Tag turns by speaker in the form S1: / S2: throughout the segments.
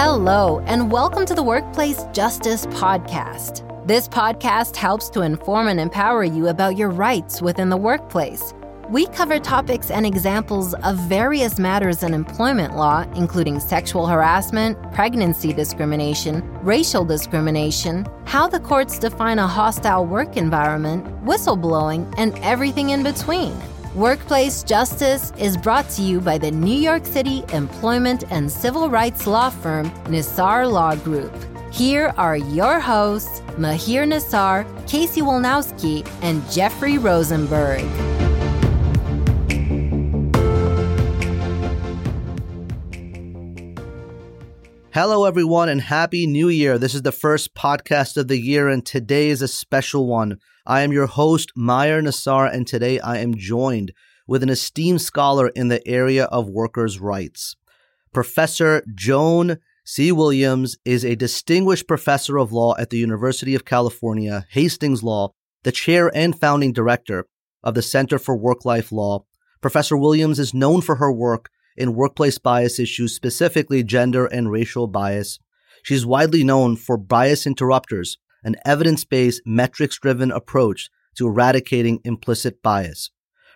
S1: Hello, and welcome to the Workplace Justice Podcast. This podcast helps to inform and empower you about your rights within the workplace. We cover topics and examples of various matters in employment law, including sexual harassment, pregnancy discrimination, racial discrimination, how the courts define a hostile work environment, whistleblowing, and everything in between. Workplace Justice is brought to you by the New York City employment and civil rights law firm Nisar Law Group. Here are your hosts, Mahir Nisar, Casey Wolnowski, and Jeffrey Rosenberg.
S2: Hello, everyone, and Happy New Year. This is the first podcast of the year, and today is a special one. I am your host, Mahir Nisar, and today I am joined with an esteemed scholar in the area of workers' rights. Professor Joan C. Williams is a distinguished professor of law at the University of California, Hastings Law, the chair and founding director of the Center for Work Life Law. Professor Williams is known for her work in workplace bias issues, specifically gender and racial bias. She's widely known for bias interrupters, an evidence based, metrics driven approach to eradicating implicit bias.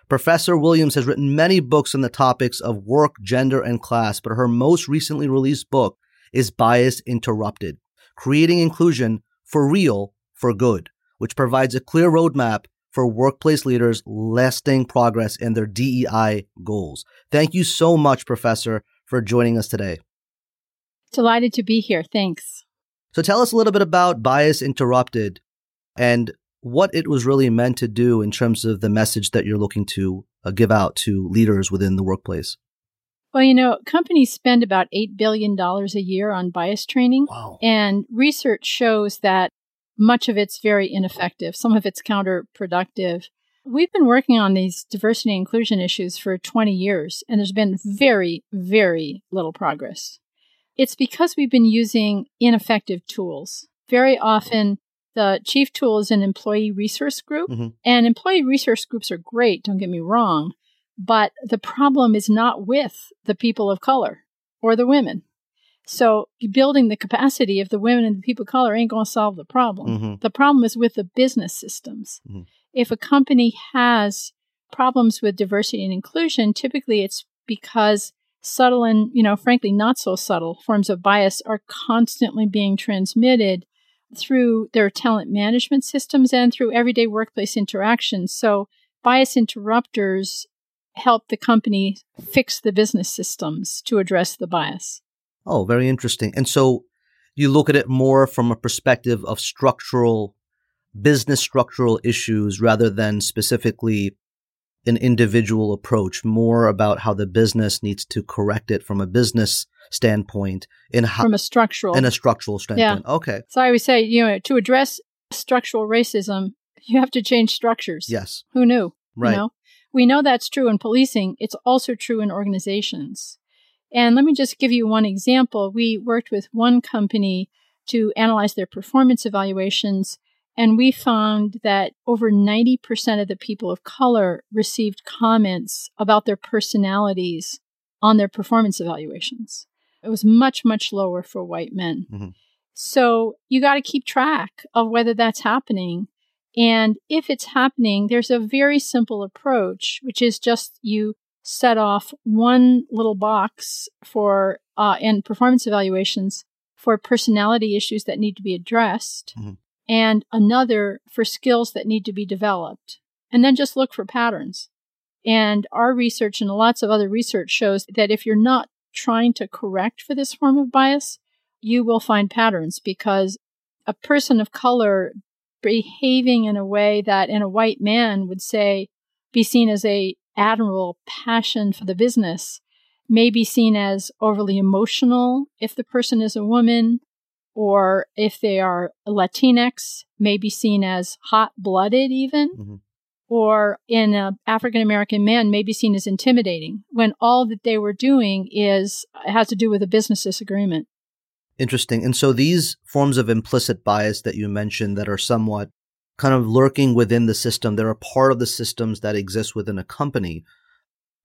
S2: Professor Williams has written many books on the topics of work, gender, and class, but her most recently released book is Bias Interrupted Creating Inclusion for Real, for Good, which provides a clear roadmap for workplace leaders lasting progress in their DEI goals. Thank you so much, Professor, for joining us today.
S3: Delighted to be here. Thanks.
S2: So tell us a little bit about Bias Interrupted and what it was really meant to do in terms of the message that you're looking to uh, give out to leaders within the workplace.
S3: Well, you know, companies spend about $8 billion a year on bias training.
S2: Wow.
S3: And research shows that much of it's very ineffective, some of it's counterproductive. We've been working on these diversity and inclusion issues for 20 years, and there's been very, very little progress. It's because we've been using ineffective tools. Very often, the chief tool is an employee resource group,
S2: Mm-hmm.
S3: and employee resource groups are great, don't get me wrong, but the problem is not with the people of color or the women. So building the capacity of the women and the people of color ain't going to solve the problem.
S2: Mhm.
S3: The problem is with the business systems.
S2: Mhm.
S3: If a company has problems with diversity and inclusion, typically it's because subtle and, you know, frankly, not so subtle forms of bias are constantly being transmitted through their talent management systems and through everyday workplace interactions. So bias interrupters help the company fix the business systems to address the bias.
S2: Oh, very interesting. And so you look at it more from a perspective of structural, business structural issues rather than specifically an individual approach, more about how the business needs to correct it from a business standpoint in how,
S3: From a structural
S2: in a structural standpoint. Yeah. Okay.
S3: So I always say, you know, to address structural racism, you have to change structures.
S2: Yes.
S3: Who knew?
S2: Right.
S3: You know? We know that's true in policing. It's also true in organizations. And let me just give you one example. We worked with one company to analyze their performance evaluations, and we found that over 90% of the people of color received comments about their personalities on their performance evaluations. It was much, much lower for white men.
S2: Mhm.
S3: So you got to keep track of whether that's happening. And if it's happening, there's a very simple approach, which is just you set off one little box for uh, in performance evaluations for personality issues that need to be addressed,
S2: Mhm.
S3: And another for skills that need to be developed, and then just look for patterns. And our research and lots of other research shows that if you're not trying to correct for this form of bias, you will find patterns because a person of color behaving in a way that in a white man would say be seen as a admirable passion for the business may be seen as overly emotional if the person is a woman or if they are latinx may be seen as hot-blooded even
S2: Mhm.
S3: or in an african american man may be seen as intimidating when all that they were doing is has to do with a business disagreement
S2: Interesting. And so these forms of implicit bias that you mentioned that are somewhat kind of lurking within the system, they're a part of the systems that exist within a company.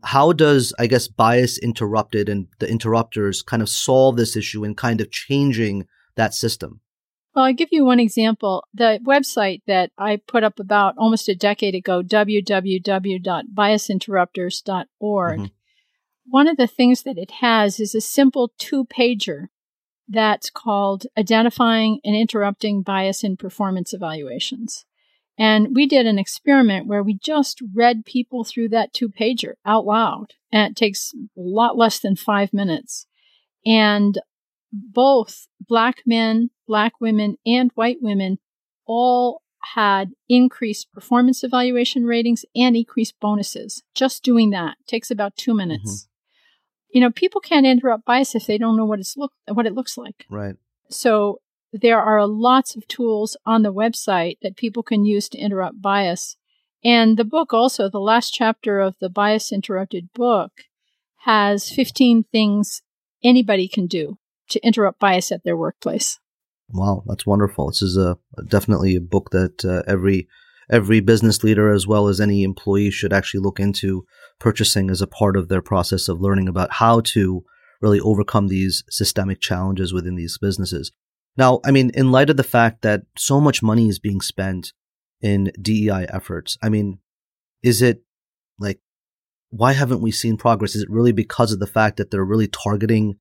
S2: How does, I guess, bias interrupted and the interrupters kind of solve this issue in kind of changing that system?
S3: Well, I'll give you one example. The website that I put up about almost a decade ago, www.biasinterrupters.org, mm-hmm. one of the things that it has is a simple two pager that's called Identifying and Interrupting Bias in Performance Evaluations. And we did an experiment where we just read people through that two pager out loud. And it takes a lot less than five minutes. And both black men, black women, and white women all had increased performance evaluation ratings and increased bonuses. Just doing that takes about two minutes. Mm-hmm. You know, people can't interrupt bias if they don't know what it's look what it looks like.
S2: Right.
S3: So there are lots of tools on the website that people can use to interrupt bias. And the book also, the last chapter of the Bias Interrupted book, has 15 things anybody can do to interrupt bias at their workplace.
S2: Wow, that's wonderful. This is a definitely a book that uh, every every business leader as well as any employee should actually look into purchasing as a part of their process of learning about how to really overcome these systemic challenges within these businesses. Now, I mean, in light of the fact that so much money is being spent in DEI efforts, I mean, is it like, why haven't we seen progress? Is it really because of the fact that they're really targeting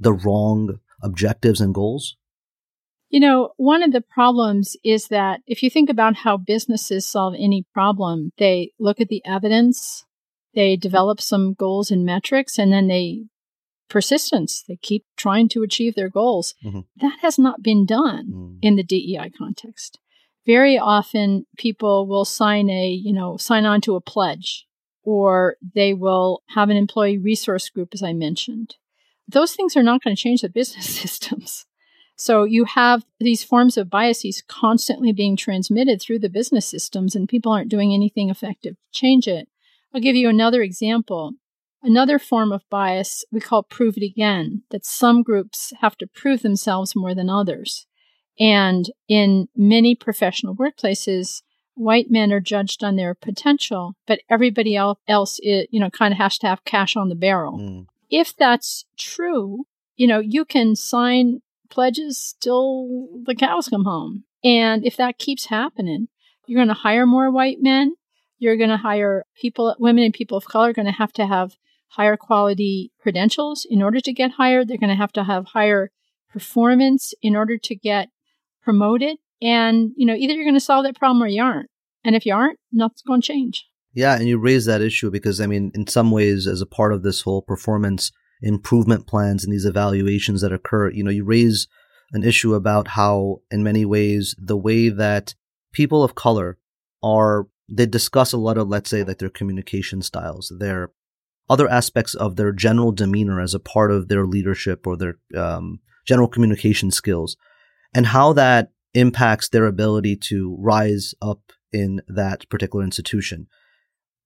S2: the wrong objectives and goals?
S3: You know, one of the problems is that if you think about how businesses solve any problem, they look at the evidence, they develop some goals and metrics, and then they persistence. They keep trying to achieve their goals. Mm-hmm. That has not been done mm. in the DEI context. Very often people will sign a, you know, sign on to a pledge or they will have an employee resource group, as I mentioned those things are not going to change the business systems. So you have these forms of biases constantly being transmitted through the business systems, and people aren't doing anything effective to change it. I'll give you another example. Another form of bias we call prove it again, that some groups have to prove themselves more than others. And in many professional workplaces, white men are judged on their potential, but everybody else, is, you know, kind of has to have cash on the barrel. Mm if that's true, you know, you can sign pledges till the cows come home. And if that keeps happening, you're going to hire more white men. You're going to hire people, women and people of color are going to have to have higher quality credentials in order to get hired. They're going to have to have higher performance in order to get promoted. And, you know, either you're going to solve that problem or you aren't. And if you aren't, nothing's going to change.
S2: Yeah, and you raise that issue because I mean, in some ways, as a part of this whole performance improvement plans and these evaluations that occur, you know, you raise an issue about how, in many ways, the way that people of color are, they discuss a lot of, let's say, like their communication styles, their other aspects of their general demeanor as a part of their leadership or their um, general communication skills, and how that impacts their ability to rise up in that particular institution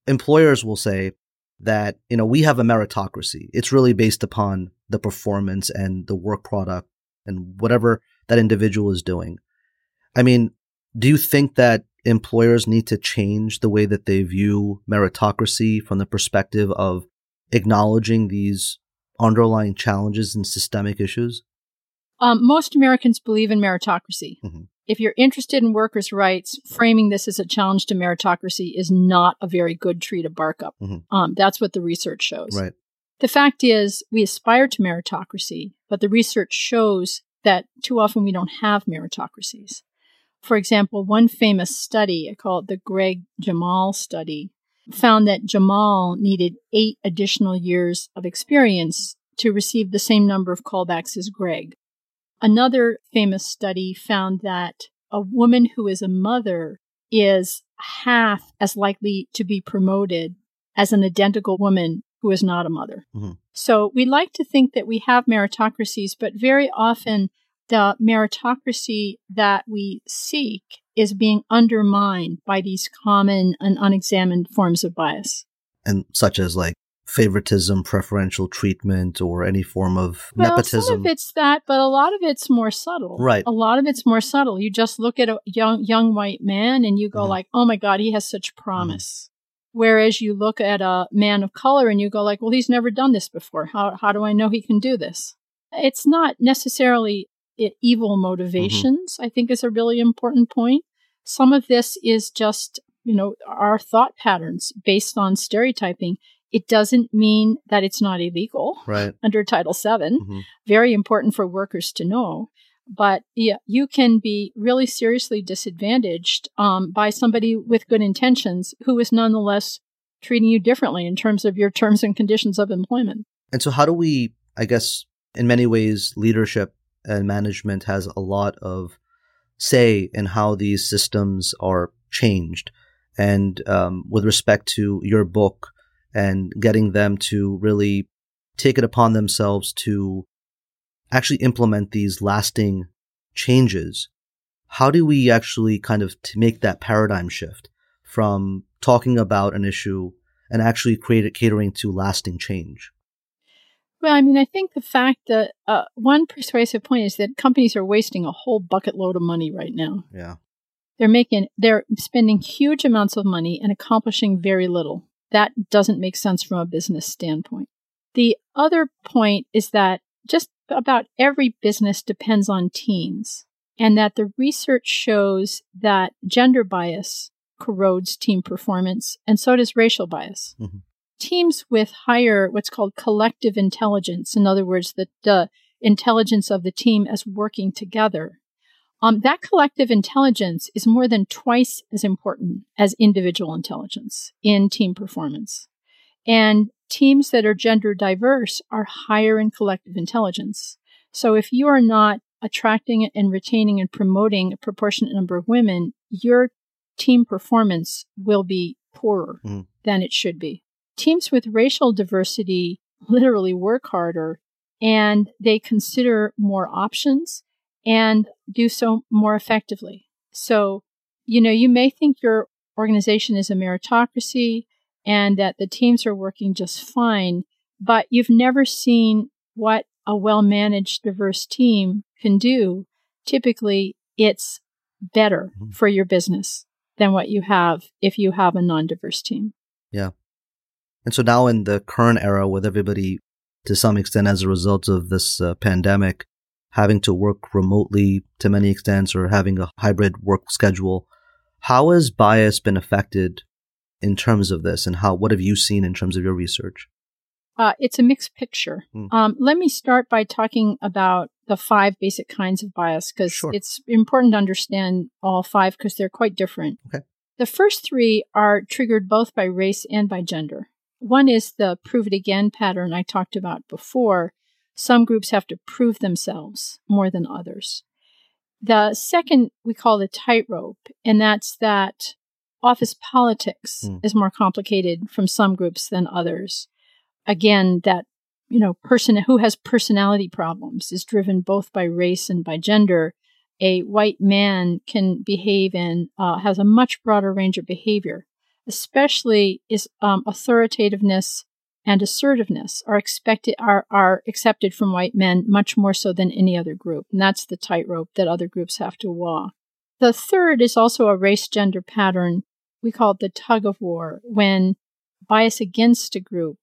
S2: employers will say that, you know, we have a meritocracy. It's really based upon the performance and the work product and whatever that individual is doing. I mean, do you think that employers need to change the way that they view meritocracy from the perspective of acknowledging these underlying challenges and systemic issues?
S3: Um, most Americans believe in meritocracy. Mm-hmm if you're interested in workers' rights, framing this as a challenge to meritocracy is not a very good tree to bark up. Mm-hmm. Um, that's what the research shows.
S2: Right.
S3: The fact is, we aspire to meritocracy, but the research shows that too often we don't have meritocracies. For example, one famous study, I call it the Greg Jamal study, found that Jamal needed eight additional years of experience to receive the same number of callbacks as Greg. Another famous study found that a woman who is a mother is half as likely to be promoted as an identical woman who is not a mother. Mm-hmm. So we like to think that we have meritocracies, but very often the meritocracy that we seek is being undermined by these common and unexamined forms of bias.
S2: And such as like favoritism, preferential treatment, or any form of
S3: well,
S2: nepotism.
S3: Some of it's that, but a lot of it's more subtle.
S2: Right.
S3: A lot of it's more subtle. You just look at a young young white man and you go mm-hmm. like, "Oh my God, he has such promise." Whereas you look at a man of color and you go like, well, he's never done this before. How, how do I know he can do this? It's not necessarily evil motivations, mm-hmm. I think is a really important point. Some of this is just, you know, our thought patterns based on stereotyping. It doesn't mean that it's not illegal
S2: right.
S3: under Title VII. Mm-hmm. Very important for workers to know. But yeah, you can be really seriously disadvantaged um, by somebody with good intentions who is nonetheless treating you differently in terms of your terms and conditions of employment.
S2: And so, how do we, I guess, in many ways, leadership and management has a lot of say in how these systems are changed. And um, with respect to your book and getting them to really take it upon themselves to actually implement these lasting changes, how do we actually kind of make that paradigm shift from talking about an issue and actually create it catering to lasting change?
S3: Well, I mean, I think the fact that uh, one persuasive point is that companies are wasting a whole bucket load of money right now.
S2: Yeah.
S3: They're making, they're spending huge amounts of money and accomplishing very little. That doesn't make sense from a business standpoint. The other point is that just about every business depends on teams, and that the research shows that gender bias corrodes team performance, and so does racial bias. Mm-hmm. Teams with higher, what's called collective intelligence, in other words, the, the intelligence of the team as working together, um, that collective intelligence is more than twice as important as individual intelligence in team performance. And teams that are gender diverse are higher in collective intelligence. So if you are not attracting and retaining and promoting a proportionate number of women, your team performance will be poorer mm. than it should be. Teams with racial diversity literally work harder and they consider more options and do so more effectively. So, you know, you may think your organization is a meritocracy and that the teams are working just fine, but you've never seen what a well managed, diverse team can do. Typically, it's better mm-hmm. for your business than what you have if you have a non diverse team.
S2: Yeah. And so now in the current era with everybody to some extent as a result of this uh, pandemic having to work remotely to many extents or having a hybrid work schedule, how has bias been affected in terms of this, and how what have you seen in terms of your research?
S3: Uh, it's a mixed picture. Mm. Um, let me start by talking about the five basic kinds of bias because sure. it's important to understand all five because they're quite different.
S2: Okay.
S3: The first three are triggered both by race and by gender. One is the prove it again pattern I talked about before. Some groups have to prove themselves more than others. The second we call the tightrope, and that's that office politics mm. is more complicated from some groups than others. Again, that you know, person who has personality problems is driven both by race and by gender. A white man can behave and uh, has a much broader range of behavior, especially is um, authoritativeness and assertiveness are expected are, are accepted from white men much more so than any other group. And that's the tightrope that other groups have to walk. The third is also a race gender pattern we call it the tug of war when bias against a group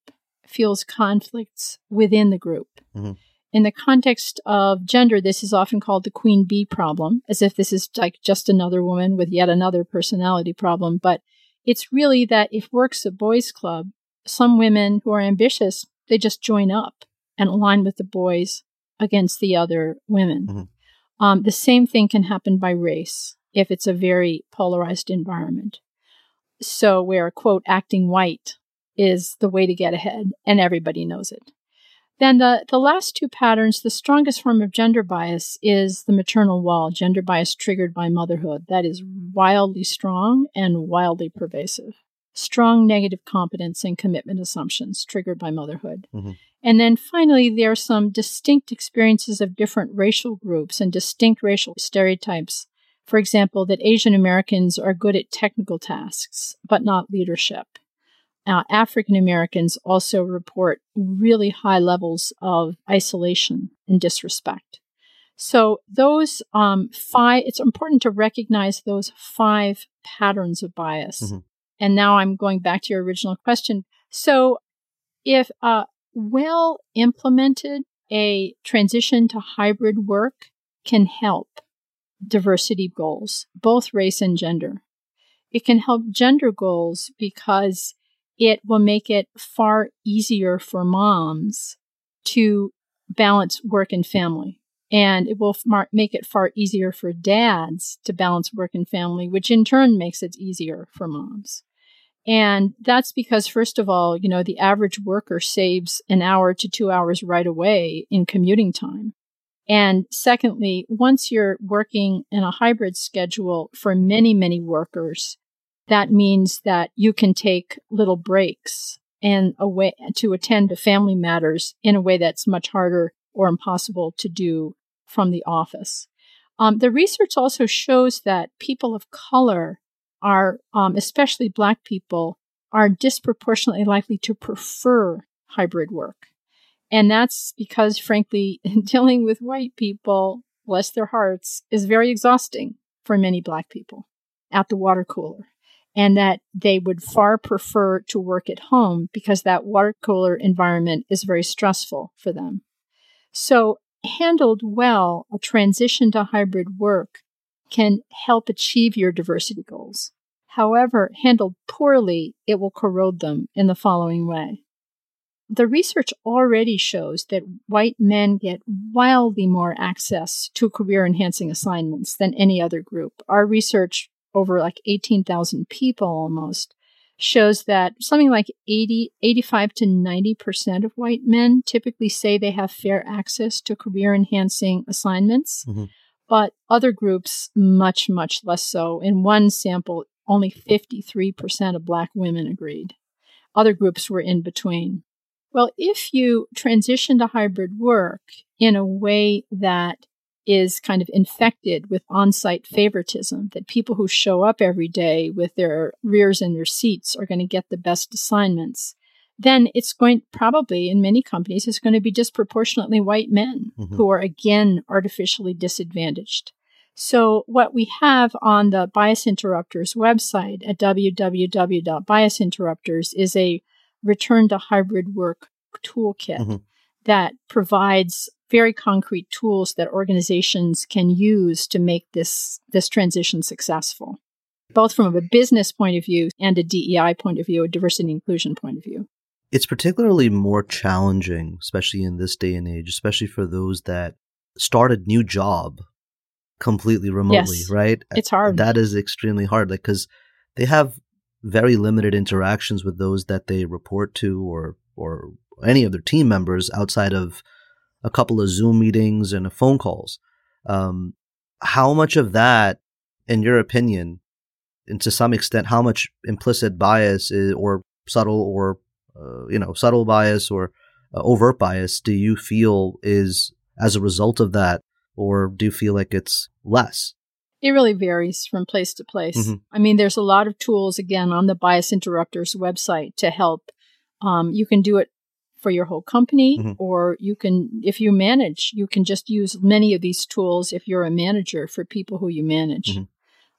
S3: fuels conflicts within the group. Mm-hmm. In the context of gender, this is often called the queen bee problem, as if this is like just another woman with yet another personality problem. But it's really that if work's a boys' club, some women who are ambitious, they just join up and align with the boys against the other women. Mm-hmm. Um, the same thing can happen by race if it's a very polarized environment. So, where, quote, acting white is the way to get ahead, and everybody knows it. Then the, the last two patterns, the strongest form of gender bias is the maternal wall, gender bias triggered by motherhood. That is wildly strong and wildly pervasive. Strong negative competence and commitment assumptions triggered by motherhood. Mm-hmm. And then finally, there are some distinct experiences of different racial groups and distinct racial stereotypes for example, that Asian Americans are good at technical tasks, but not leadership. Uh, African Americans also report really high levels of isolation and disrespect. So, those um, five, it's important to recognize those five patterns of bias. Mm-hmm. And now I'm going back to your original question. So if uh, well implemented, a transition to hybrid work can help diversity goals, both race and gender. It can help gender goals because it will make it far easier for moms to balance work and family. And it will make it far easier for dads to balance work and family, which in turn makes it easier for moms. And that's because, first of all, you know, the average worker saves an hour to two hours right away in commuting time. And secondly, once you're working in a hybrid schedule for many, many workers, that means that you can take little breaks and a way to attend to family matters in a way that's much harder or impossible to do from the office. Um, the research also shows that people of color are, um, especially Black people, are disproportionately likely to prefer hybrid work. And that's because, frankly, dealing with white people, bless their hearts, is very exhausting for many Black people at the water cooler. And that they would far prefer to work at home because that water cooler environment is very stressful for them. So, handled well, a transition to hybrid work can help achieve your diversity goals. However, handled poorly, it will corrode them in the following way. The research already shows that white men get wildly more access to career enhancing assignments than any other group. Our research, over like 18,000 people almost, shows that something like 80, 85 to 90% of white men typically say they have fair access to career enhancing assignments. Mm-hmm. But other groups, much, much less so. In one sample, only 53% of Black women agreed. Other groups were in between. Well, if you transition to hybrid work in a way that is kind of infected with on site favoritism, that people who show up every day with their rears in their seats are going to get the best assignments, then it's going probably in many companies, it's going to be disproportionately white men mm-hmm. who are again artificially disadvantaged. So, what we have on the Bias Interrupters website at www.biasinterrupters is a return to hybrid work toolkit mm-hmm. that provides very concrete tools that organizations can use to make this, this transition successful, both from a business point of view and a DEI point of view, a diversity and inclusion point of view.
S2: It's particularly more challenging, especially in this day and age, especially for those that start a new job completely remotely,
S3: yes,
S2: right?
S3: It's hard.
S2: That is extremely hard, like because they have very limited interactions with those that they report to or or any of their team members outside of a couple of Zoom meetings and phone calls. Um, how much of that, in your opinion, and to some extent, how much implicit bias is, or subtle or uh, you know subtle bias or uh, overt bias do you feel is as a result of that or do you feel like it's less?
S3: It really varies from place to place. Mm-hmm. I mean, there's a lot of tools, again, on the Bias Interrupters website to help. Um, you can do it for your whole company, mm-hmm. or you can, if you manage, you can just use many of these tools if you're a manager for people who you manage. Mm-hmm.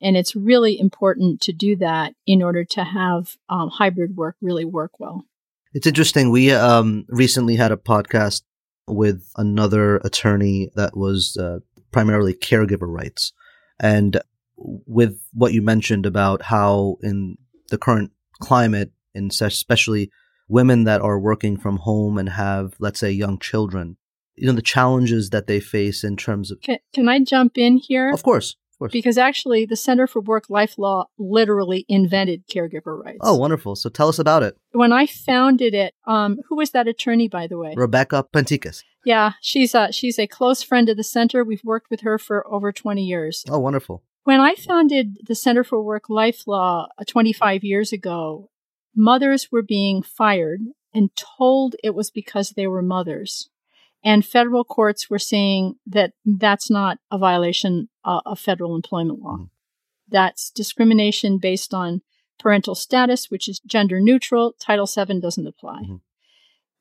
S3: And it's really important to do that in order to have um, hybrid work really work well.
S2: It's interesting. We um, recently had a podcast with another attorney that was uh, primarily caregiver rights. And with what you mentioned about how in the current climate, and especially women that are working from home and have, let's say, young children, you know, the challenges that they face in terms of.
S3: Can, can I jump in here?
S2: Of course.
S3: Because actually, the Center for Work Life Law literally invented caregiver rights.
S2: Oh, wonderful. So tell us about it.
S3: When I founded it, um, who was that attorney, by the way?
S2: Rebecca Pontikes.
S3: Yeah, she's a, she's a close friend of the center. We've worked with her for over 20 years.
S2: Oh, wonderful.
S3: When I founded the Center for Work Life Law uh, 25 years ago, mothers were being fired and told it was because they were mothers. And federal courts were saying that that's not a violation uh, of federal employment law. Mm-hmm. That's discrimination based on parental status, which is gender neutral. Title VII doesn't apply. Mm-hmm.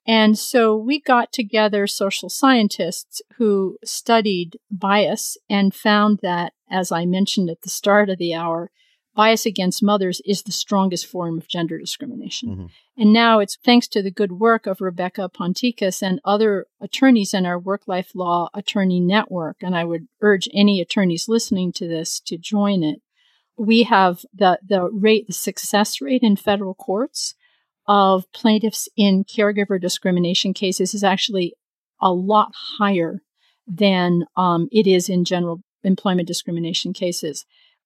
S3: And so we got together social scientists who studied bias and found that, as I mentioned at the start of the hour, bias against mothers is the strongest form of gender discrimination.
S2: Mhm.
S3: And now it's thanks to the good work of Rebecca Pontikes and other attorneys in our work life law attorney network. And I would urge any attorneys listening to this to join it. We have the, the rate, the success rate in federal courts of plaintiffs in caregiver discrimination cases is actually a lot higher than um, it is in general employment discrimination cases.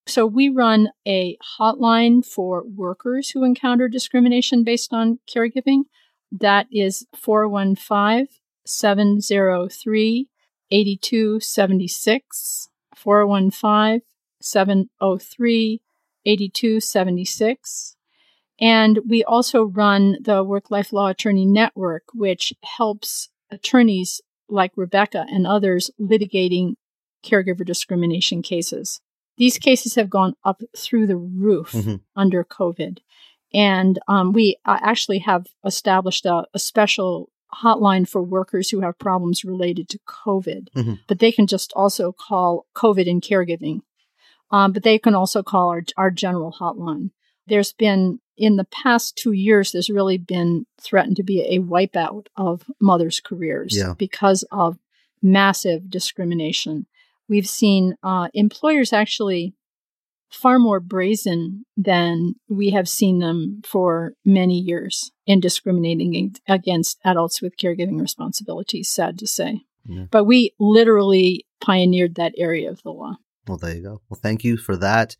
S3: So we run a hotline for workers who encounter discrimination based on caregiving. That is 415 703 8276. 415 703 8276. And we also run the Work Life Law Attorney Network, which helps attorneys like Rebecca and others litigating caregiver discrimination cases. These cases have gone up through the roof
S2: Mhm.
S3: under COVID. And um, we uh, actually have established a, a special hotline for workers who have problems related to COVID.
S2: Mhm.
S3: But they can just also call COVID and caregiving. Um, but they can also call our, our general hotline. There's been, in the past two years, there's really been threatened to be a wipeout of mothers' careers
S2: Yeah.
S3: because of massive discrimination. We've seen uh, employers actually far more brazen than we have seen them for many years in discriminating against adults with caregiving responsibilities, sad to say.
S2: Yeah.
S3: But we literally pioneered that area of the law.
S2: Well, there you go. Well, thank you for that.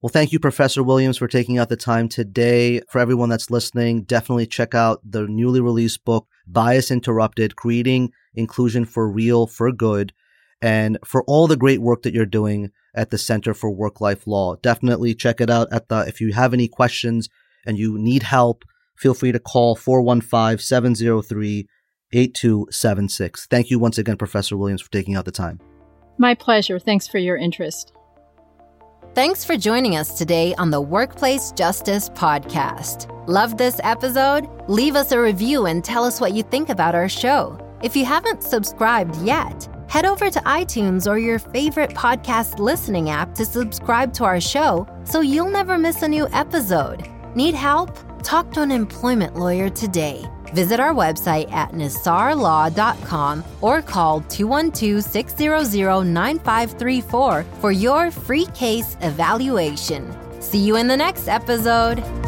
S2: Well, thank you, Professor Williams, for taking out the time today. For everyone that's listening, definitely check out the newly released book, Bias Interrupted Creating Inclusion for Real, for Good. And for all the great work that you're doing at the Center for Work Life Law, definitely check it out at the, if you have any questions and you need help, feel free to call 415 703 8276. Thank you once again, Professor Williams, for taking out the time.
S3: My pleasure. Thanks for your interest.
S1: Thanks for joining us today on the Workplace Justice Podcast. Love this episode? Leave us a review and tell us what you think about our show. If you haven't subscribed yet, head over to iTunes or your favorite podcast listening app to subscribe to our show so you'll never miss a new episode. Need help? Talk to an employment lawyer today. Visit our website at nisarlaw.com or call 212 600 9534 for your free case evaluation. See you in the next episode.